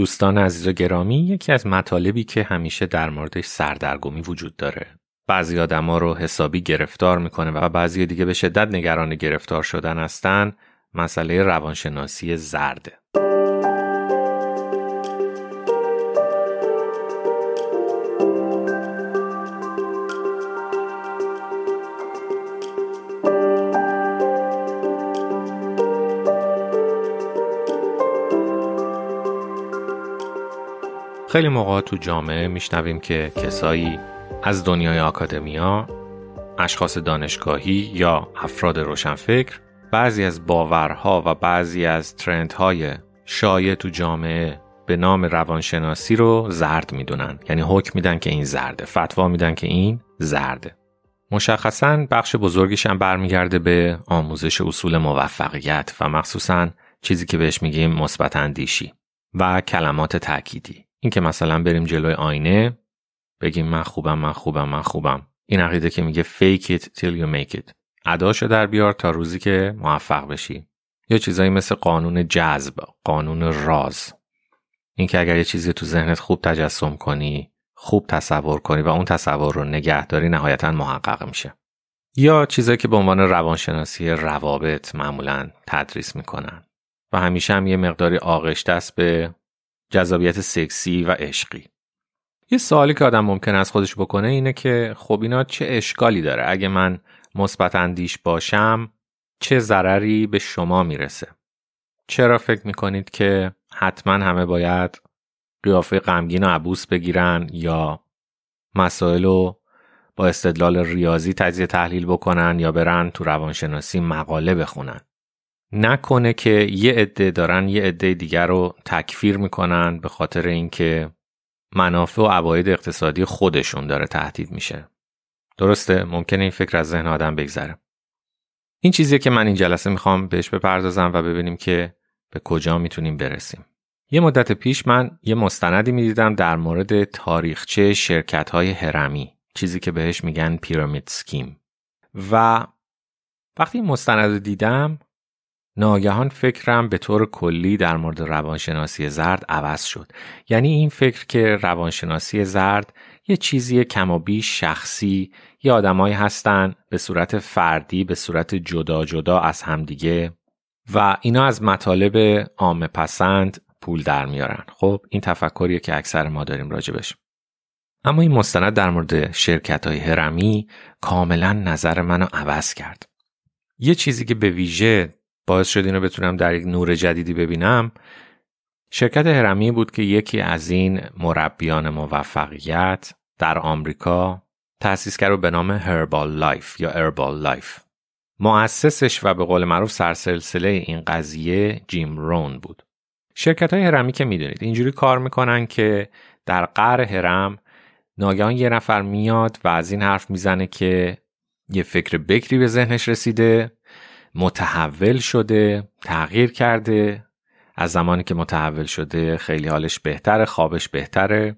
دوستان عزیز و گرامی یکی از مطالبی که همیشه در موردش سردرگمی وجود داره. بعضی آدما رو حسابی گرفتار می‌کنه و بعضی دیگه به شدت نگران گرفتار شدن هستن. مسئله روانشناسی زرده خیلی موقع تو جامعه میشنویم که کسایی از دنیای آکادمیا اشخاص دانشگاهی یا افراد روشنفکر بعضی از باورها و بعضی از ترندهای شایع تو جامعه به نام روانشناسی رو زرد می‌دونن. یعنی حکم میدن که این زرده فتوا میدن که این زرده. مشخصا بخش بزرگیش هم برمیگرده به آموزش اصول موفقیت و مخصوصا چیزی که بهش میگیم مثبت اندیشی و کلمات تأکیدی. اینکه مثلا بریم جلوی آینه بگیم من خوبم من خوبم من خوبم. این عقیده که میگه fake it till you make it. اداشو در بیار تا روزی که موفق بشی. یا چیزایی مثل قانون جذب قانون راز. اینکه اگر یه چیزی تو ذهنت خوب تجسم کنی خوب تصور کنی و اون تصور رو نگهداری نهایتا محقق میشه. یا چیزایی که به عنوان روانشناسی روابط معمولا تدریس می‌کنن. و همیشه هم یه مقداری آغشته است به جذابیت سکسی و عشقی. یه سوالی که آدم ممکن از خودش بکنه اینه که خب اینا چه اشکالی داره؟ اگه من مثبت اندیش باشم چه ضرری به شما می‌رسه؟ چرا فکر می‌کنید که حتما همه باید قیافه غمگین و عبوس بگیرن یا مسائل رو با استدلال ریاضی تجزیه تحلیل بکنن یا برن تو روانشناسی مقاله بخونن؟ نکنه که یه عده دارن یه عده دیگر رو تکفیر می‌کنن به خاطر اینکه منافع و عواید اقتصادی خودشون داره تهدید میشه. درسته؟ ممکنه این فکر از ذهن آدم بگذره. این چیزیه که من این جلسه می‌خوام بهش بپردازم و ببینیم که به کجا می‌تونیم برسیم. یه مدت پیش من یه مستندی می‌دیدم در مورد تاریخچه شرکت های هرمی چیزی که بهش میگن پیرامید سکیم. و وقتی این مستند رو دیدم ناگهان فکرم به طور کلی در مورد روانشناسی زرد عوض شد. یعنی این فکر که روانشناسی زرد یه چیزی کم و بیش شخصی یه آدمایی هستن به صورت فردی به صورت جدا جدا از همدیگه و اینا از مطالب عام پسند پول در میارن. خب این تفکریه که اکثر ما داریم راجبش اما این مستند در مورد شرکت های هرمی کاملا نظر منو عوض کرد. یه چیزی که به ویژه باعث شد اینو بتونم در یک نور جدیدی ببینم. شرکت هرمی بود که یکی از این مربیان موفقیت در آمریکا تأسیس کرد به نام هربال لایف یا هربال لایف مؤسسش و به قول معروف سرسلسله این قضیه جیم رون بود. شرکت های هرمی که می‌دونید اینجوری کار می‌کنن که در قهر هرم ناگهان یه نفر میاد و از این حرف می‌زنه که یه فکر بکری به ذهنش رسیده متحول شده تغییر کرده. از زمانی که متحول شده خیلی حالش بهتره خوابش بهتره.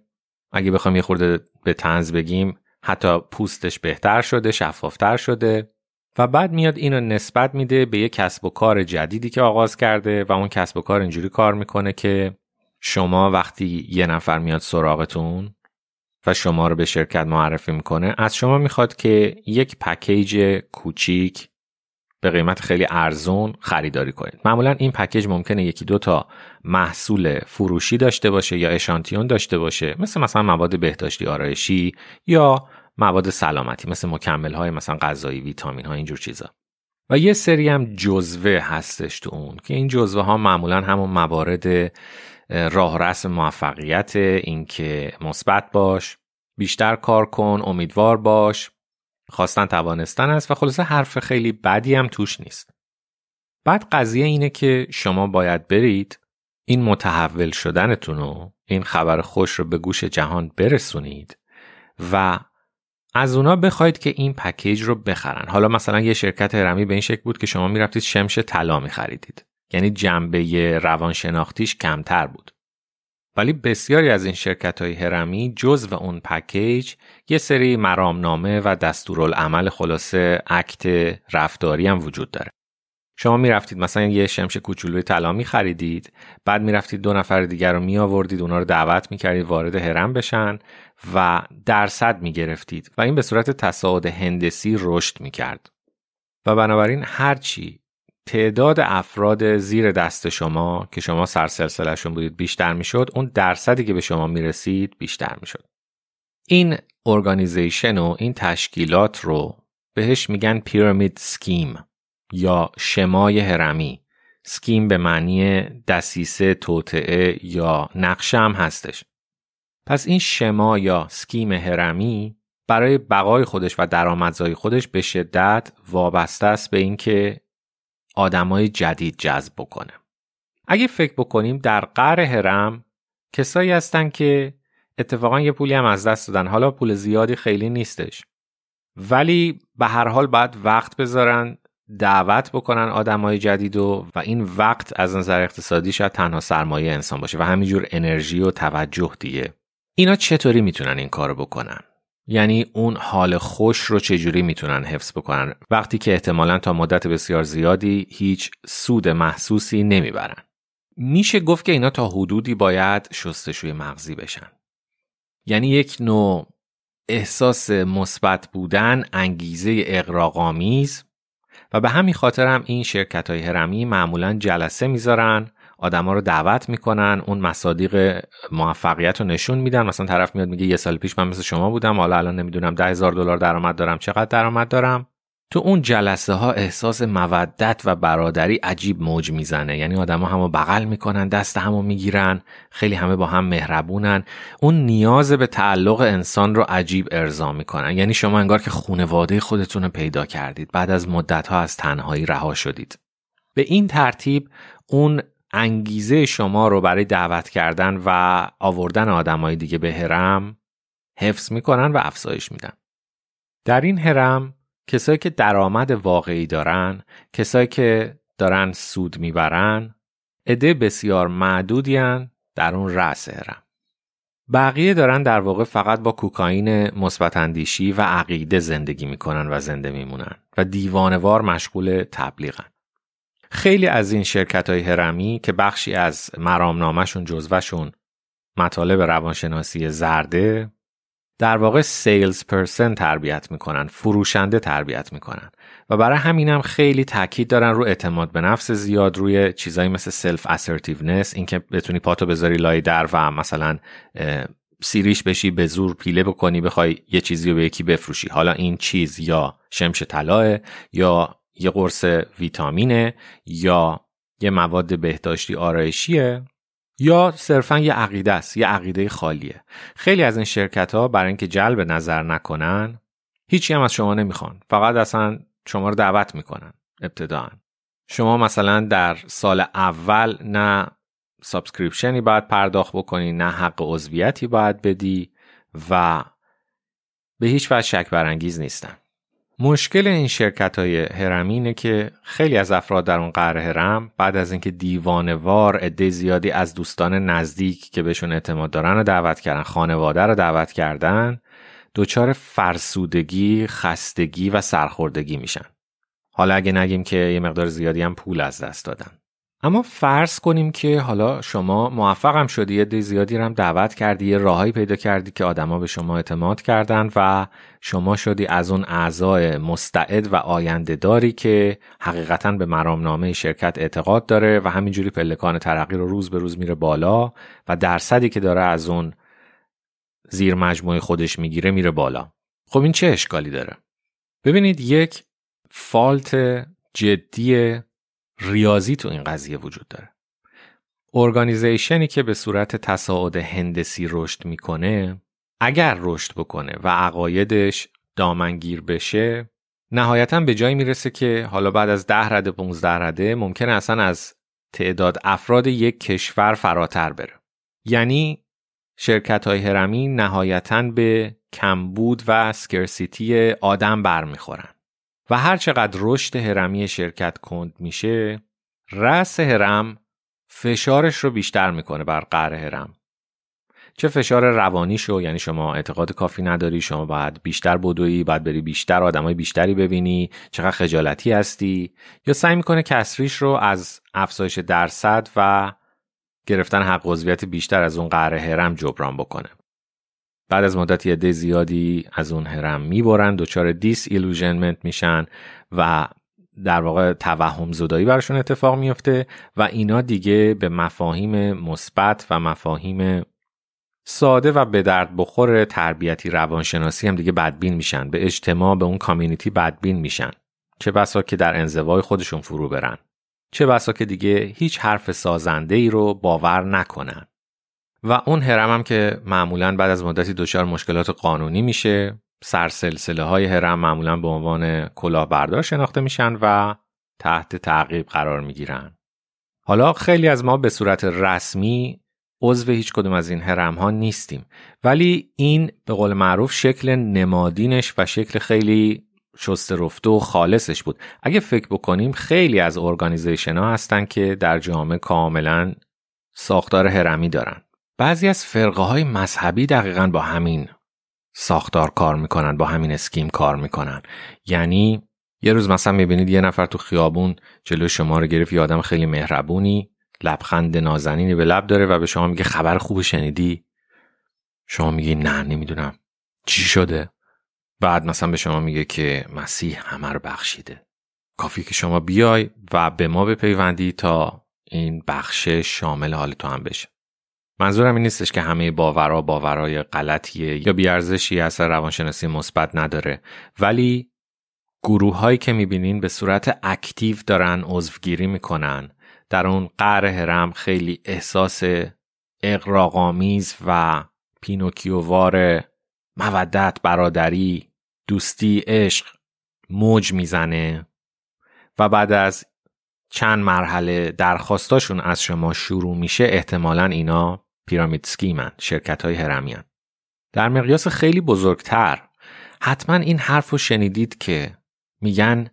اگه بخوام یه خورده به تنز بگیم حتی پوستش بهتر شده شفافتر شده. و بعد میاد اینو نسبت میده به یه کسب و کار جدیدی که آغاز کرده و اون کسب و کار اینجوری کار می‌کنه که شما وقتی یه نفر میاد سراغتون و شما رو به شرکت معرفی می‌کنه از شما می‌خواد که یک پکیج کوچیک به قیمت خیلی ارزون خریداری کنید. معمولا این پکیج ممکنه یکی دو تا محصول فروشی داشته باشه یا اشانتیون داشته باشه. مثل مثلا مواد بهداشتی آرایشی یا مواد سلامتی مثل مکمل های مثلا غذایی ویتامین ها اینجور چیزا. و یه سری هم جزوه هستش تو اون که این جزوه ها معمولا همون موارد راه رسم موفقیت اینکه مثبت باش بیشتر کار کن امیدوار باش خواستن توانستن است و خلاصه حرف خیلی بدی هم توش نیست. بعد قضیه اینه که شما باید برید این متحول شدنتون رو این خبر خوش رو به گوش جهان برسونید و از اونا بخواید که این پکیج رو بخرن. حالا مثلا یه شرکت هرمی به این شکل بود که شما می‌رفتید شمش طلا میخریدید. یعنی جنبه روانشناختیش کمتر بود. ولی بسیاری از این شرکت های هرمی و اون پکیج یه سری مرامنامه و دستورالعمل خلاصه اکت رفتاری هم وجود داره. شما می‌رفتید مثلا یه شمش کوچولوی طلا می خریدید بعد می‌رفتید دو نفر دیگر رو می آوردید اونا رو دعوت می کردید وارد هرم بشن و درصد می گرفتید و این به صورت تصاعد هندسی رشد می کرد و بنابراین هرچی تعداد افراد زیر دست شما که شما سرسلسلشون بودید بیشتر می‌شد اون درصدی که به شما می‌رسید بیشتر می‌شد. این ارگانیزیشن و این تشکیلات رو بهش میگن پیرامید سکیم یا شمای هرمی. سکیم به معنی دسیسه توطعه یا نقشه هم هستش. پس این شما یا سکیم هرمی برای بقای خودش و درآمدزایی خودش به شدت وابسته است به اینکه آدمای جدید جذب بکنه. اگه فکر بکنیم در قر هرم کسایی هستن که اتفاقا یه پولی هم از دست دادن. حالا پول زیادی خیلی نیستش. ولی به هر حال باید وقت بذارن دعوت بکنن آدمای جدید و و این وقت از نظر اقتصادی شاید تنها سرمایه انسان باشه و همینجور انرژی و توجه دیگه. اینا چطوری می‌تونن این کارو بکنن؟ یعنی اون حال خوش رو چجوری می‌تونن حفظ بکنن؟ وقتی که احتمالا تا مدت بسیار زیادی هیچ سود محسوسی نمی‌برن. میشه گفت که اینا تا حدودی باید شستشوی مغزی بشن. یعنی یک نوع احساس مثبت بودن انگیزه اقراقامیز و به همین خاطر هم این شرکت های هرمی معمولا جلسه می‌ذارن آدما رو دعوت می‌کنن اون مصادیق موفقیت رو نشون میدن. مثلا طرف میاد میگه یه سال پیش من مثل شما بودم حالا الان نمی‌دونم ده هزار دلار درآمد دارم. چقدر درآمد دارم؟ تو اون جلسه ها احساس مودت و برادری عجیب موج می‌زنه. یعنی آدما همو بغل می‌کنن دست همو می‌گیرن خیلی همه با هم مهربونن. اون نیاز به تعلق انسان رو عجیب ارضا می‌کنن. یعنی شما انگار که خونواده خودتون رو پیدا کردید. بعد از مدت ها از تنهایی رها شدید. به این ترتیب اون انگیزه شما رو برای دعوت کردن و آوردن آدمای دیگه به هرم حفظ می‌کنن و افزایش میدن. در این هرم کسایی که درآمد واقعی دارن کسایی که دارن سود می‌برن عده بسیار معدودیان در اون رأس هرم بقیه دارن در واقع فقط با کوکائین مثبت اندیشی و عقیده زندگی می‌کنن و زنده میمونن و دیوانوار مشغول تبلیغن. خیلی از این شرکت های هرمی که بخشی از مرامنامهشون جزوشون مطالب روانشناسی زرده در واقع salesperson تربیت می‌کنن فروشنده تربیت می‌کنن. و برای همینم خیلی تاکید دارن رو اعتماد به نفس زیاد روی چیزایی مثل self-assertiveness اینکه بتونی پاتو بذاری لای در و مثلا سیریش بشی به زور پیله بکنی بخوای یه چیزی رو به یکی بفروشی. حالا این چیز یا شمش طلاست یا یه قرص ویتامینه یا یه مواد بهداشتی آرایشیه یا صرفا یه عقیده است یه عقیده خالیه. خیلی از این شرکت ها برای اینکه جلب نظر نکنن هیچی هم از شما نمی‌خوان. فقط اصلا شما رو دعوت می‌کنن ابتداعا شما مثلا در سال اول نه subscription ی باید پرداخت بکنی نه حق عضویتی باید بدی و به هیچ وجه شک برانگیز نیستن. مشکل این شرکت های هرمی اینه که خیلی از افراد در اون قهر هرم بعد از اینکه دیوانوار عده زیادی از دوستان نزدیک که بهشون اعتماد دارن رو دعوت کردن خانواده رو دعوت کردن دچار فرسودگی، خستگی و سرخوردگی میشن. حالا اگه نگیم که یه مقدار زیادی هم پول از دست دادن. اما فرض کنیم که حالا شما موفقم شدی یه زیادی رو هم دعوت کردی یه راههایی پیدا کردی که آدما به شما اعتماد کردن و شما شدی از اون اعضای مستعد و آینده داری که حقیقتا به مرامنامه شرکت اعتقاد داره و همینجوری پلکان ترقی رو روز به روز میره بالا و درصدی که داره از اون زیر مجموعه خودش می‌گیره میره بالا. خب این چه اشکالی داره؟ ببینید یک فالت جدی ریاضی تو این قضیه وجود داره. ارگانیزیشنی که به صورت تصاعد هندسی رشد می‌کنه اگر رشد بکنه و عقایدش دامنگیر بشه نهایتا به جایی می‌رسه که حالا بعد از ده رده 15 رده ممکنه اصلا از تعداد افراد یک کشور فراتر بره. یعنی شرکت های هرمی نهایتا به کمبود و سکرسیتی آدم برمیخورن. و هر چقدر رشد هرمی شرکت کند میشه رأس هرم فشارش رو بیشتر می‌کنه بر قهر هرم چه فشار روانی شه یعنی شما اعتقاد کافی نداری شما باید بیشتر بدوی باید بری بیشتر آدمای بیشتری ببینی چقدر خجالتی هستی یا سعی می‌کنه کسریش رو از افزایش درصد و گرفتن حق عضویت بیشتر از اون قاعده هرم جبران بکنه. بعد از مدت عده زیادی از اون هرم می‌برن دچار disillusionment میشن و در واقع توهم زدایی براشون اتفاق میفته و اینا دیگه به مفاهیم مثبت و مفاهیم ساده و به درد بخور تربیتی روانشناسی هم دیگه بدبین میشن. به اجتماع به اون کامیونیتی بدبین میشن. چه بسا که در انزوای خودشون فرو برن. چه بسا که دیگه هیچ حرف سازنده ای رو باور نکنن. و اون هرم هم که معمولا بعد از مدتی دچار مشکلات قانونی میشه سرسلسله های هرم معمولا به عنوان کلاهبردار شناخته میشن و تحت تعقیب قرار می‌گیرن. حالا خیلی از ما به صورت رسمی عضو هیچ کدوم از این هرم ها نیستیم. ولی این به قول معروف شکل نمادینش و شکل خیلی شسته رفته و خالصش بود. اگه فکر بکنیم خیلی از ارگانیزیشن ها هستن که در جامعه کاملا ساختار هرمی دارن. بعضی از فرقه های مذهبی دقیقا با همین ساختار کار می‌کنن با همین اسکیم کار می‌کنن. یعنی یه روز مثلا می‌بینید یه نفر تو خیابون جلو شما رو گرفت یه آدم خیلی مهربونی لبخند نازنینی به لب داره و به شما میگه خبر خوب شنیدی؟ شما میگی نه نمی‌دونم. چی شده؟ بعد مثلا به شما میگه که مسیح همه رو بخشیده. کافی که شما بیای و به ما بپیوندی تا این بخشش شامل حال تو هم بشه. منظورم این نیستش که همه باورها باورهای غلطیه یا بیارزشی اثر روانشناسی مثبت نداره. ولی گروه هایی که می‌بینین به صورت اکتیو دارن عضوگیری می‌کنن. در اون قهر هرم خیلی احساس اقراقامیز و پینوکیووار مودت برادری دوستی عشق موج می‌زنه. و بعد از چند مرحله درخواستاشون از شما شروع میشه احتمالا اینا پیرامید سکیمن شرکت های هرمیان. در مقیاس خیلی بزرگتر حتما این حرف رو شنیدید که میگن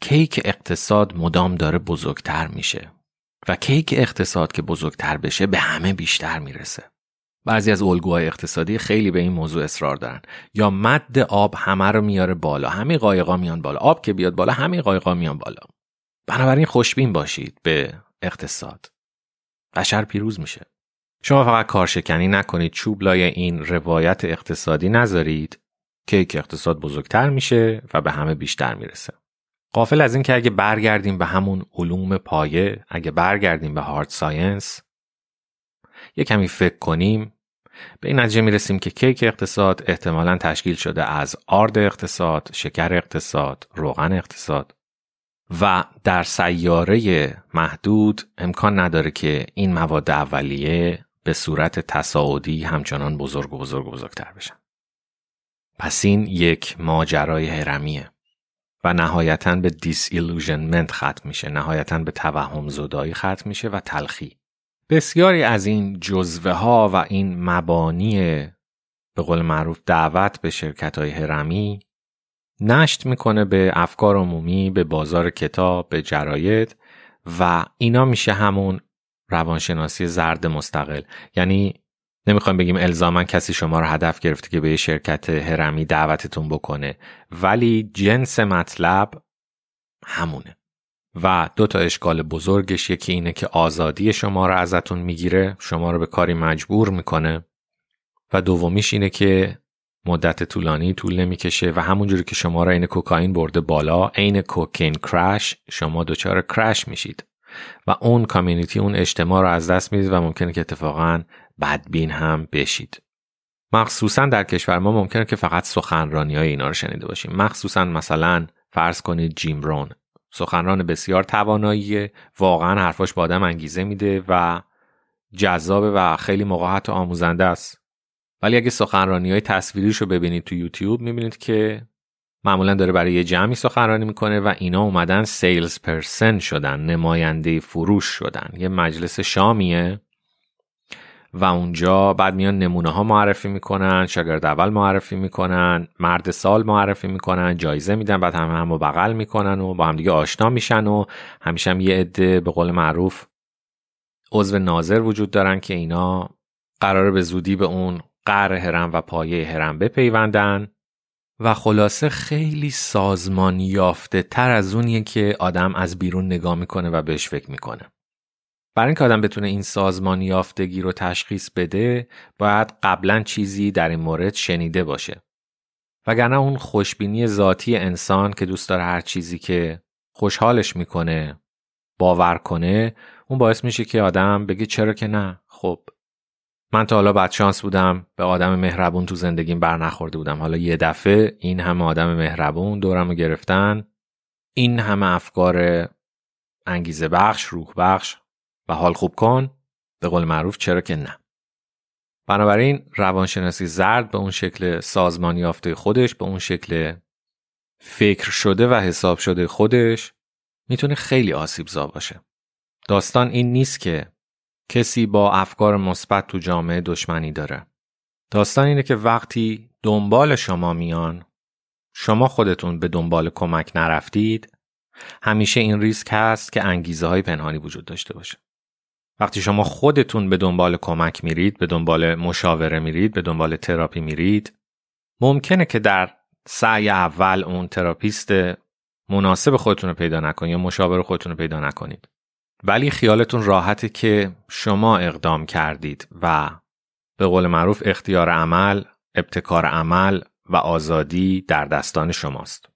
کیک اقتصاد مدام داره بزرگتر میشه و کیک اقتصاد که بزرگتر بشه به همه بیشتر می‌رسه. بعضی از الگوهای اقتصادی خیلی به این موضوع اصرار دارن. یا مد آب همه رو میاره بالا همه قایقا میان بالا. آب که بیاد بالا همه قایقا میان بالا. بنابراین خوشبین باشید به اقتصاد. بشر پیروز میشه. شما فقط کارشکنی نکنید چوب لای این روایت اقتصادی نذارید. کیک اقتصاد بزرگتر میشه و به همه بیشتر می‌رسه. قافل از این که اگه برگردیم به همون علوم پایه اگه برگردیم به هارد ساینس یه کمی فکر کنیم به این نتیجه می‌رسیم که کیک اقتصاد احتمالا تشکیل شده از آرد اقتصاد، شکر اقتصاد، روغن اقتصاد. و در سیاره محدود امکان نداره که این مواد اولیه به صورت تصاعدی همچنان بزرگ و بزرگ و بزرگتر بشن. پس این یک ماجرای هرمیه و نهایتا به دیس ختم میشه نهایتا به توهم زدایی ختم میشه و تلخی بسیاری از این جزوه ها و این مبانی به قول معروف دعوت به شرکت های هرمی نشت می‌کنه به افکار عمومی به بازار کتاب به جراید و اینا میشه همون روانشناسی زرد مستقل. یعنی نمی‌خوایم بگیم الزاما کسی شما رو هدف گرفته که به یه شرکت هرمی دعوتتون بکنه ولی جنس مطلب همونه. و دو تا اشکال بزرگش یکی اینه که آزادی شما رو ازتون می‌گیره شما رو به کاری مجبور می‌کنه. و دومیش اینه که مدت طولانی طول نمی‌کشه و همونجوری که شما را این کوکائین برده بالا عین کوکین کرش شما دچار کرش میشید. و اون کامیونیتی اون اجتماع رو از دست می‌دید و ممکنه که اتفاقا بدبین هم بشید. مخصوصا در کشور ما ممکنه که فقط سخنرانی های اینا رو شنیده باشیم. مخصوصا مثلا فرض کنید جیم رون. سخنران بسیار توانایی واقعا حرفاش با آدم انگیزه میده و جذابه و خیلی موقع حتی آموزنده است. ولی اگه سخنرانی های تصویریش رو ببینید تو یوتیوب می‌بینید که معمولا داره برای یه جمعی سخنرانی می‌کنه و اینا اومدن سیلز پرسن شدن نماینده فروش شدن. یه مجلس شامیه و اونجا بعد میان نمونه ها معرفی می‌کنن شاگرد اول معرفی می‌کنن مرد سال معرفی می‌کنن جایزه میدن بعد همه هم بغل می‌کنن و با هم دیگه آشنا میشن و همیشه هم یه عده به قول معروف عضو ناظر وجود دارن که اینا قراره به زودی به اون قر هرم و پایه هرم بپیوندن و خلاصه خیلی سازمان یافته تر از اونیه که آدم از بیرون نگاه می‌کنه و بهش فکر می‌کنه. برای اینکه آدم بتونه این سازمان یافتگی رو تشخیص بده باید قبلا چیزی در این مورد شنیده باشه. وگرنه اون خوشبینی ذاتی انسان که دوست داره هر چیزی که خوشحالش می‌کنه باور کنه اون باعث میشه که آدم بگه چرا که نه خب من تا حالا شانس بودم به آدم مهربون تو زندگیم بر نخورده بودم. حالا یه دفعه این همه آدم مهربون دورم رو گرفتن. این همه افکار انگیزه بخش روح بخش و حال خوب کن. به قول معروف چرا که نه. بنابراین روانشناسی زرد به اون شکل سازمان یافته خودش به اون شکل فکر شده و حساب شده خودش می‌تونه خیلی آسیبزا باشه. داستان این نیست که کسی با افکار مثبت تو جامعه دشمنی داره. داستان اینه که وقتی دنبال شما میان شما خودتون به دنبال کمک نرفتید همیشه این ریسک هست که انگیزه های پنهانی وجود داشته باشه. وقتی شما خودتون به دنبال کمک میرید، به دنبال مشاوره میرید، به دنبال تراپی میرید، ممکنه که در سعی اول اون تراپیست مناسب خودتون رو پیدا نکنید یا مشاور خودتون رو پیدا نکنید. ولی خیالتون راحته که شما اقدام کردید و به قول معروف اختیار عمل، ابتکار عمل و آزادی در دستان شماست.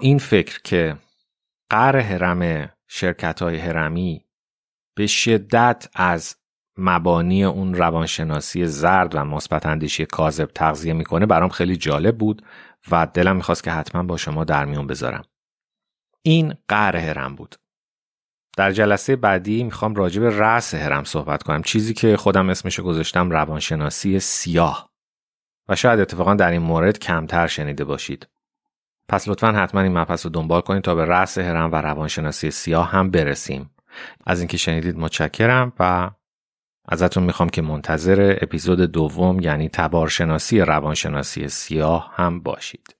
این فکر که قر هرم شرکت های هرمی به شدت از مبانی اون روانشناسی زرد و مثبت اندیشی کاذب تغذیه می‌کنه برام خیلی جالب بود و دلم می‌خواست که حتما با شما در میون بذارم. این قر هرم بود. در جلسه بعدی می‌خوام راجع به رأس هرم صحبت کنم. چیزی که خودم اسمشو گذاشتم روانشناسی سیاه. و شاید اتفاقا در این مورد کمتر شنیده باشید. پس لطفا حتما این مبحث رو دنبال کنید تا به رأس هرم و روانشناسی سیاه هم برسیم. از اینکه شنیدید متشکرم و ازتون می‌خوام که منتظر اپیزود دوم یعنی تبارشناسی روانشناسی سیاه هم باشید.